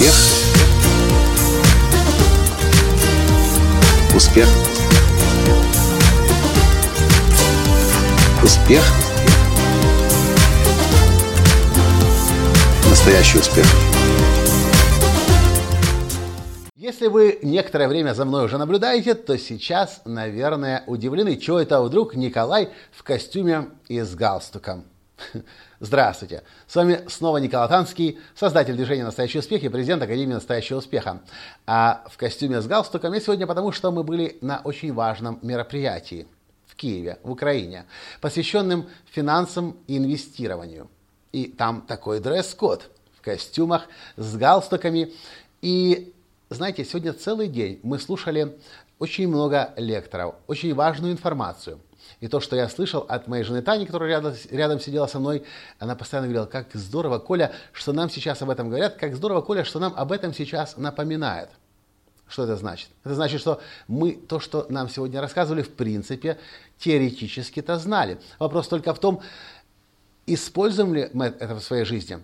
Успех. Успех. Успех. Настоящий успех. Если вы некоторое время за мной уже наблюдаете, то сейчас, наверное, удивлены, чего это вдруг Николай в костюме и с галстуком. Здравствуйте! С вами снова Николай Танский, создатель движения «Настоящий успех» и президент Академии «Настоящего успеха». А в костюме с галстуком я сегодня потому, что мы были на очень важном мероприятии в Киеве, в Украине, посвященном финансам и инвестированию. И там такой дресс-код в костюмах с галстуками. И знаете, сегодня целый день мы слушали очень много лекторов, очень важную информацию – и то, что я слышал от моей жены Тани, которая рядом, рядом сидела со мной, она постоянно говорила, как здорово, Коля, что нам сейчас об этом говорят, как здорово, Коля, что нам об этом сейчас напоминает. Что это значит? Это значит, что мы то, что нам сегодня рассказывали, в принципе, теоретически-то знали. Вопрос только в том, используем ли мы это в своей жизни,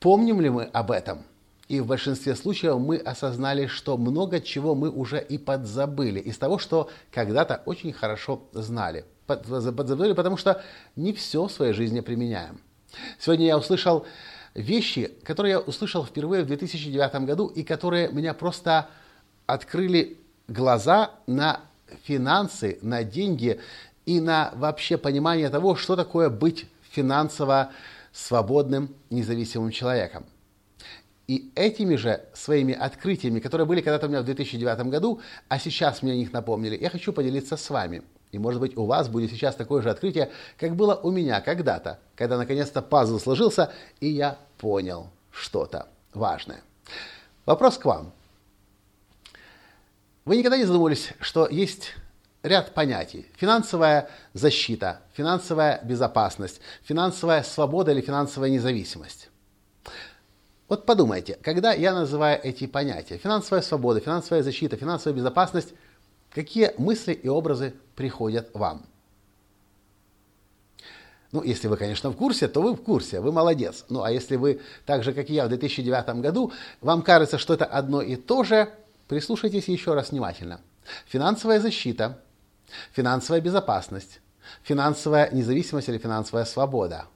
помним ли мы об этом – и в большинстве случаев мы осознали, что много чего мы уже и подзабыли из того, что когда-то очень хорошо знали. Подзабыли, потому что не все в своей жизни применяем. Сегодня я услышал вещи, которые я услышал впервые в 2009 году и которые меня просто открыли глаза на финансы, на деньги и на вообще понимание того, что такое быть финансово свободным, независимым человеком. И этими же своими открытиями, которые были когда-то у меня в 2009 году, а сейчас мне о них напомнили, я хочу поделиться с вами. И может быть у вас будет сейчас такое же открытие, как было у меня когда-то, когда наконец-то пазл сложился, и я понял что-то важное. Вопрос к вам. Вы никогда не задумывались, что есть ряд понятий. Финансовая защита, финансовая безопасность, финансовая свобода или финансовая независимость. Вот подумайте, когда я называю эти понятия, финансовая свобода, финансовая защита, финансовая безопасность, какие мысли и образы приходят вам? Ну, если вы, конечно, в курсе, то вы в курсе, вы молодец. Ну, а если вы, так же, как и я в 2009 году, вам кажется, что это одно и то же, прислушайтесь еще раз внимательно. Финансовая защита, финансовая безопасность, финансовая независимость или финансовая свобода –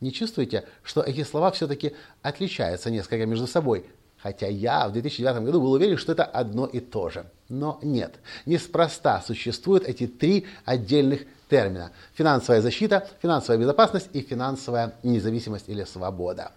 не чувствуете, что эти слова все-таки отличаются несколько между собой? Хотя я в 2009 году был уверен, что это одно и то же. Но нет. Неспроста существуют эти три отдельных термина. Финансовая защита, финансовая безопасность и финансовая независимость или свобода.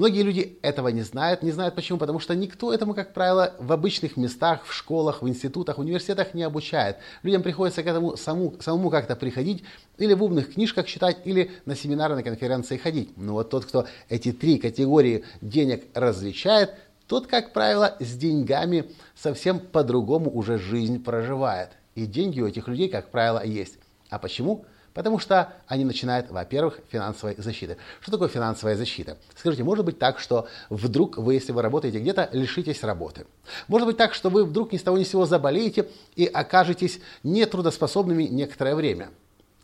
Многие люди этого не знают. Не знают почему? Потому что никто этому, как правило, в обычных местах, в школах, в институтах, в университетах не обучает. Людям приходится к этому самому, самому как-то приходить, или в умных книжках читать, или на семинары, на конференции ходить. Но вот тот, кто эти три категории денег различает, тот, как правило, с деньгами совсем по-другому уже жизнь проживает. И деньги у этих людей, как правило, есть. А почему? Потому что они начинают, во-первых, финансовой защиты. Что такое финансовая защита? Скажите, может быть так, что вдруг вы, если вы работаете где-то, лишитесь работы. Может быть так, что вы вдруг ни с того ни с сего заболеете и окажетесь нетрудоспособными некоторое время.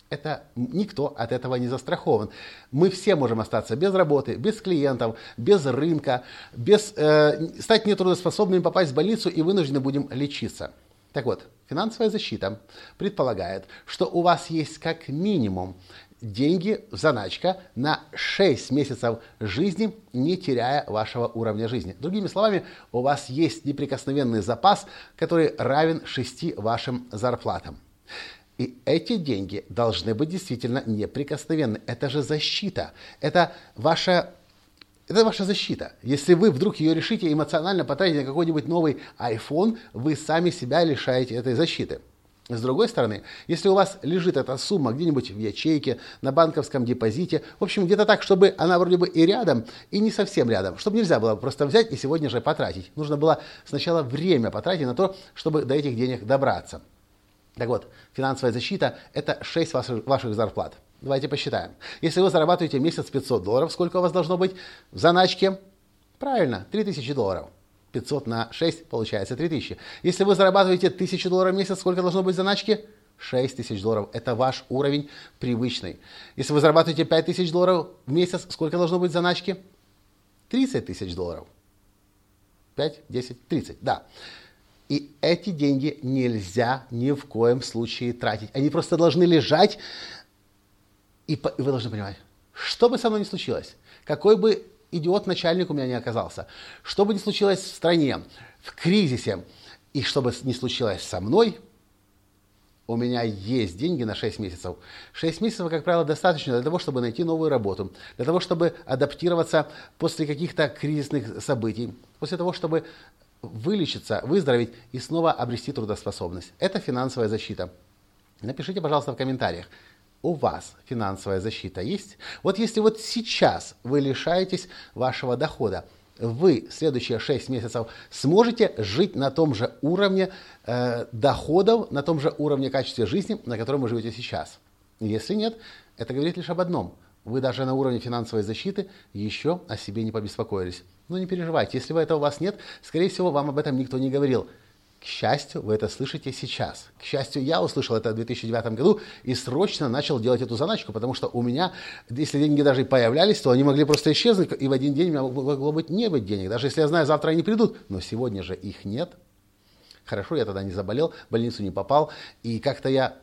Это никто от этого не застрахован. Мы все можем остаться без работы, без клиентов, без рынка, без, э, стать нетрудоспособными, попасть в больницу и вынуждены будем лечиться. Так вот, финансовая защита предполагает, что у вас есть как минимум деньги, заначка на 6 месяцев жизни, не теряя вашего уровня жизни. Другими словами, у вас есть неприкосновенный запас, который равен 6 вашим зарплатам. И эти деньги должны быть действительно неприкосновенны. Это же защита. Это ваша это ваша защита. Если вы вдруг ее решите эмоционально потратить на какой-нибудь новый iPhone, вы сами себя лишаете этой защиты. С другой стороны, если у вас лежит эта сумма где-нибудь в ячейке, на банковском депозите, в общем, где-то так, чтобы она вроде бы и рядом, и не совсем рядом, чтобы нельзя было просто взять и сегодня же потратить. Нужно было сначала время потратить на то, чтобы до этих денег добраться. Так вот, финансовая защита – это 6 ваших, зарплат. Давайте посчитаем. Если вы зарабатываете месяц 500 долларов, сколько у вас должно быть в заначке? Правильно, 3000 долларов. 500 на 6 получается 3000. Если вы зарабатываете 1000 долларов в месяц, сколько должно быть в заначке? 6 тысяч долларов. Это ваш уровень привычный. Если вы зарабатываете 5 тысяч долларов в месяц, сколько должно быть в заначке? 30 тысяч долларов. 5, 10, 30, да. И эти деньги нельзя ни в коем случае тратить. Они просто должны лежать, и, вы должны понимать, что бы со мной ни случилось, какой бы идиот-начальник у меня не оказался, что бы ни случилось в стране, в кризисе, и что бы ни случилось со мной, у меня есть деньги на 6 месяцев. 6 месяцев, как правило, достаточно для того, чтобы найти новую работу, для того, чтобы адаптироваться после каких-то кризисных событий, после того, чтобы вылечиться, выздороветь и снова обрести трудоспособность. Это финансовая защита. Напишите, пожалуйста, в комментариях, у вас финансовая защита есть? Вот если вот сейчас вы лишаетесь вашего дохода, вы следующие 6 месяцев сможете жить на том же уровне э, доходов, на том же уровне качества жизни, на котором вы живете сейчас. Если нет, это говорит лишь об одном. Вы даже на уровне финансовой защиты еще о себе не побеспокоились. Но не переживайте, если этого у вас нет, скорее всего, вам об этом никто не говорил. К счастью, вы это слышите сейчас. К счастью, я услышал это в 2009 году и срочно начал делать эту заначку, потому что у меня, если деньги даже и появлялись, то они могли просто исчезнуть, и в один день у меня могло быть не быть денег. Даже если я знаю, завтра они придут, но сегодня же их нет. Хорошо, я тогда не заболел, в больницу не попал, и как-то я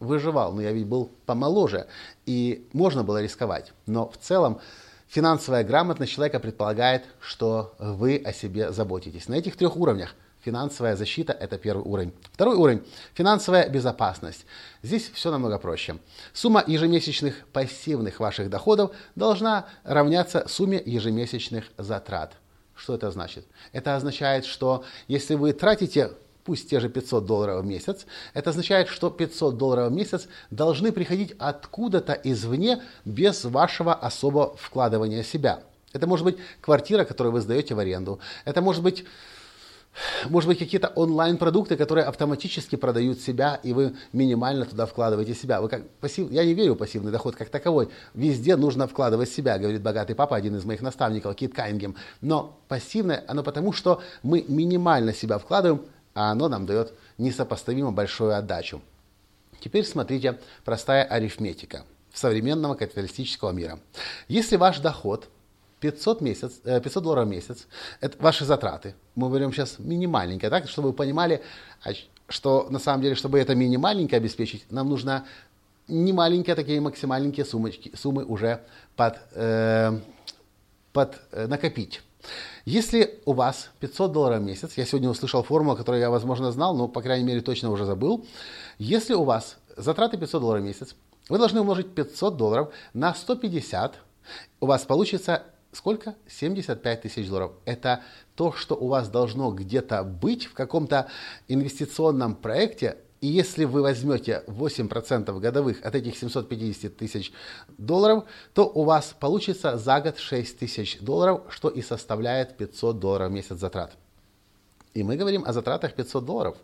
выживал, но я ведь был помоложе, и можно было рисковать. Но в целом финансовая грамотность человека предполагает, что вы о себе заботитесь. На этих трех уровнях Финансовая защита – это первый уровень. Второй уровень – финансовая безопасность. Здесь все намного проще. Сумма ежемесячных пассивных ваших доходов должна равняться сумме ежемесячных затрат. Что это значит? Это означает, что если вы тратите пусть те же 500 долларов в месяц, это означает, что 500 долларов в месяц должны приходить откуда-то извне без вашего особого вкладывания себя. Это может быть квартира, которую вы сдаете в аренду. Это может быть может быть, какие-то онлайн-продукты, которые автоматически продают себя, и вы минимально туда вкладываете себя. Вы как пассив... Я не верю в пассивный доход как таковой. Везде нужно вкладывать себя, говорит богатый папа, один из моих наставников, Кит Кайнгем. Но пассивное, оно потому, что мы минимально себя вкладываем, а оно нам дает несопоставимо большую отдачу. Теперь смотрите, простая арифметика современного капиталистического мира. Если ваш доход 500, месяц, 500 э, долларов в месяц, это ваши затраты. Мы берем сейчас минимальненькое, так, чтобы вы понимали, а что на самом деле, чтобы это минимальненькое обеспечить, нам нужно не маленькие, а такие максимальненькие суммочки, суммы уже под, э, под э, накопить. Если у вас 500 долларов в месяц, я сегодня услышал формулу, которую я, возможно, знал, но, по крайней мере, точно уже забыл. Если у вас затраты 500 долларов в месяц, вы должны умножить 500 долларов на 150, у вас получится Сколько? 75 тысяч долларов. Это то, что у вас должно где-то быть в каком-то инвестиционном проекте. И если вы возьмете 8% годовых от этих 750 тысяч долларов, то у вас получится за год 6 тысяч долларов, что и составляет 500 долларов в месяц затрат. И мы говорим о затратах 500 долларов.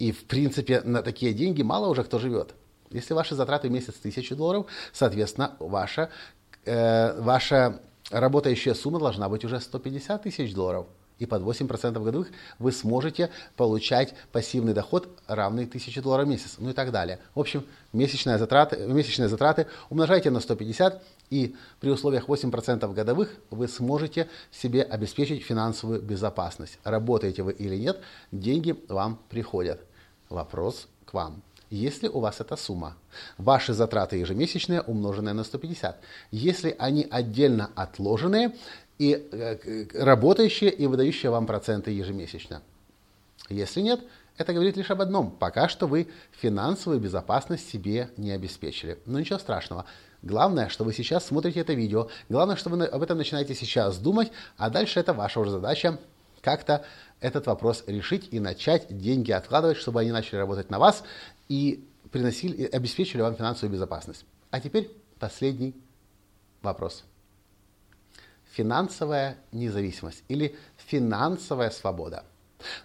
И в принципе на такие деньги мало уже кто живет. Если ваши затраты в месяц 1000 долларов, соответственно, ваша э, ваша работающая сумма должна быть уже 150 тысяч долларов. И под 8% годовых вы сможете получать пассивный доход, равный 1000 долларов в месяц, ну и так далее. В общем, месячные затраты, месячные затраты умножайте на 150, и при условиях 8% годовых вы сможете себе обеспечить финансовую безопасность. Работаете вы или нет, деньги вам приходят. Вопрос к вам если у вас эта сумма. Ваши затраты ежемесячные, умноженные на 150. Если они отдельно отложенные и э, работающие и выдающие вам проценты ежемесячно. Если нет, это говорит лишь об одном. Пока что вы финансовую безопасность себе не обеспечили. Но ничего страшного. Главное, что вы сейчас смотрите это видео. Главное, что вы об этом начинаете сейчас думать. А дальше это ваша уже задача как-то этот вопрос решить и начать деньги откладывать, чтобы они начали работать на вас и приносили, обеспечили вам финансовую безопасность. А теперь последний вопрос. Финансовая независимость или финансовая свобода.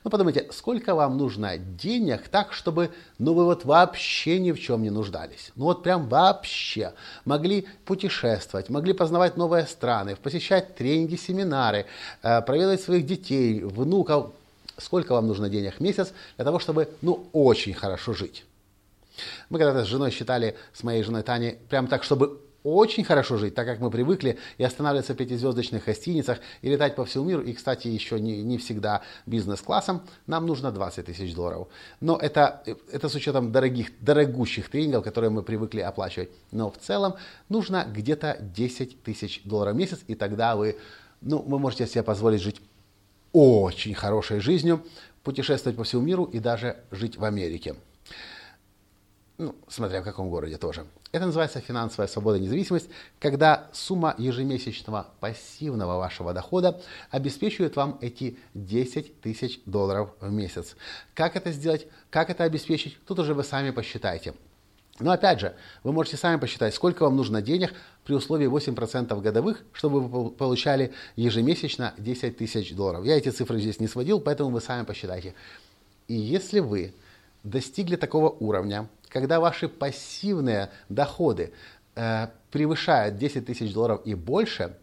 Ну подумайте, сколько вам нужно денег так, чтобы ну вы вот вообще ни в чем не нуждались. Ну вот прям вообще. Могли путешествовать, могли познавать новые страны, посещать тренинги, семинары, э, проведать своих детей, внуков. Сколько вам нужно денег в месяц для того, чтобы ну очень хорошо жить? Мы когда-то с женой считали, с моей женой Таней, прям так, чтобы очень хорошо жить, так как мы привыкли и останавливаться в пятизвездочных гостиницах и летать по всему миру, и, кстати, еще не, не всегда бизнес-классом, нам нужно 20 тысяч долларов. Но это, это с учетом дорогих, дорогущих тренингов, которые мы привыкли оплачивать. Но в целом нужно где-то 10 тысяч долларов в месяц, и тогда вы, ну, вы можете себе позволить жить очень хорошей жизнью, путешествовать по всему миру и даже жить в Америке. Ну, смотря в каком городе тоже. Это называется финансовая свобода и независимость, когда сумма ежемесячного пассивного вашего дохода обеспечивает вам эти 10 тысяч долларов в месяц. Как это сделать, как это обеспечить, тут уже вы сами посчитайте. Но опять же, вы можете сами посчитать, сколько вам нужно денег при условии 8% годовых, чтобы вы получали ежемесячно 10 тысяч долларов. Я эти цифры здесь не сводил, поэтому вы сами посчитайте. И если вы достигли такого уровня, когда ваши пассивные доходы э, превышают 10 тысяч долларов и больше,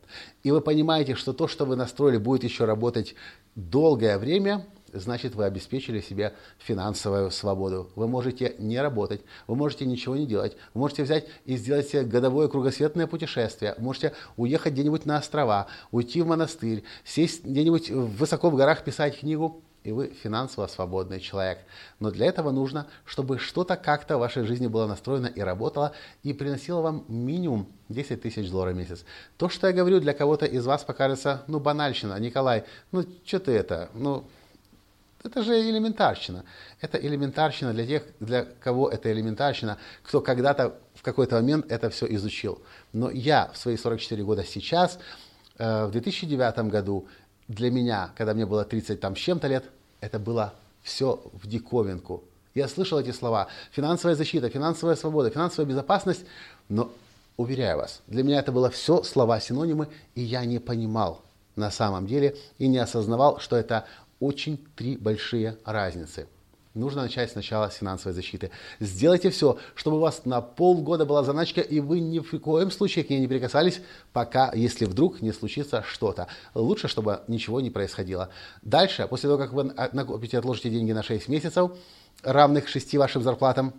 и вы понимаете, что то, что вы настроили, будет еще работать долгое время, значит вы обеспечили себе финансовую свободу. Вы можете не работать, вы можете ничего не делать, вы можете взять и сделать себе годовое кругосветное путешествие, вы можете уехать где-нибудь на острова, уйти в монастырь, сесть где-нибудь высоко в горах, писать книгу, и вы финансово свободный человек. Но для этого нужно, чтобы что-то как-то в вашей жизни было настроено и работало, и приносило вам минимум 10 тысяч долларов в месяц. То, что я говорю, для кого-то из вас покажется, ну, банальщина. Николай, ну, что ты это, ну, это же элементарщина. Это элементарщина для тех, для кого это элементарщина, кто когда-то в какой-то момент это все изучил. Но я в свои 44 года сейчас, э, в 2009 году, для меня, когда мне было 30 там с чем-то лет, это было все в диковинку. Я слышал эти слова. Финансовая защита, финансовая свобода, финансовая безопасность. Но, уверяю вас, для меня это было все слова-синонимы, и я не понимал на самом деле и не осознавал, что это очень три большие разницы. Нужно начать сначала с финансовой защиты. Сделайте все, чтобы у вас на полгода была заначка, и вы ни в коем случае к ней не прикасались, пока, если вдруг не случится что-то. Лучше, чтобы ничего не происходило. Дальше, после того, как вы накопите, отложите деньги на 6 месяцев, равных 6 вашим зарплатам,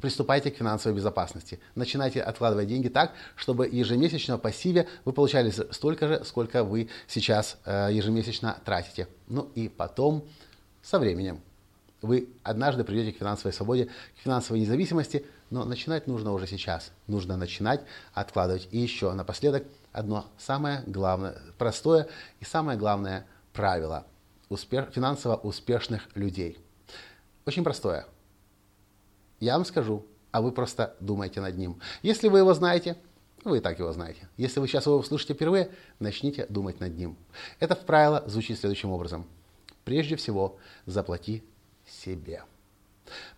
приступайте к финансовой безопасности. Начинайте откладывать деньги так, чтобы ежемесячно в пассиве вы получали столько же, сколько вы сейчас э, ежемесячно тратите. Ну и потом, со временем, вы однажды придете к финансовой свободе, к финансовой независимости, но начинать нужно уже сейчас. Нужно начинать откладывать. И еще напоследок одно самое главное, простое и самое главное правило успех, финансово успешных людей. Очень простое. Я вам скажу, а вы просто думайте над ним. Если вы его знаете, вы и так его знаете. Если вы сейчас его услышите впервые, начните думать над ним. Это правило звучит следующим образом. Прежде всего, заплати себе.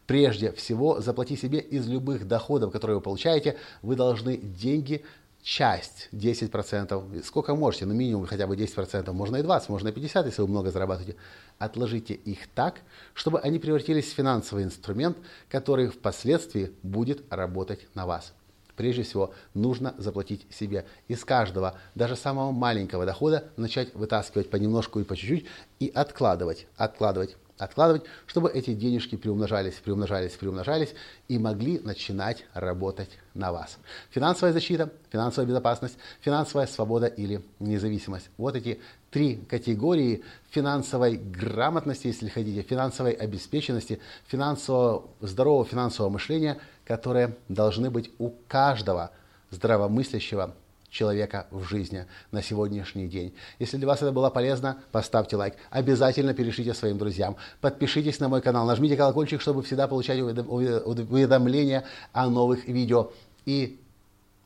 Прежде всего, заплати себе из любых доходов, которые вы получаете, вы должны деньги часть, 10%, сколько можете, ну минимум хотя бы 10%, можно и 20, можно и 50, если вы много зарабатываете, отложите их так, чтобы они превратились в финансовый инструмент, который впоследствии будет работать на вас. Прежде всего, нужно заплатить себе. Из каждого, даже самого маленького дохода, начать вытаскивать понемножку и по чуть-чуть и откладывать, откладывать, откладывать, чтобы эти денежки приумножались, приумножались, приумножались и могли начинать работать на вас. Финансовая защита, финансовая безопасность, финансовая свобода или независимость. Вот эти три категории финансовой грамотности, если хотите, финансовой обеспеченности, финансового, здорового финансового мышления, которые должны быть у каждого здравомыслящего человека в жизни на сегодняшний день. Если для вас это было полезно, поставьте лайк. Обязательно перешлите своим друзьям. Подпишитесь на мой канал, нажмите колокольчик, чтобы всегда получать уведомления о новых видео. И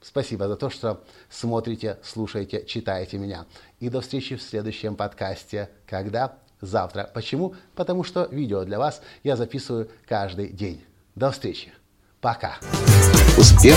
спасибо за то, что смотрите, слушаете, читаете меня. И до встречи в следующем подкасте. Когда? Завтра. Почему? Потому что видео для вас я записываю каждый день. До встречи. Пока. Успех!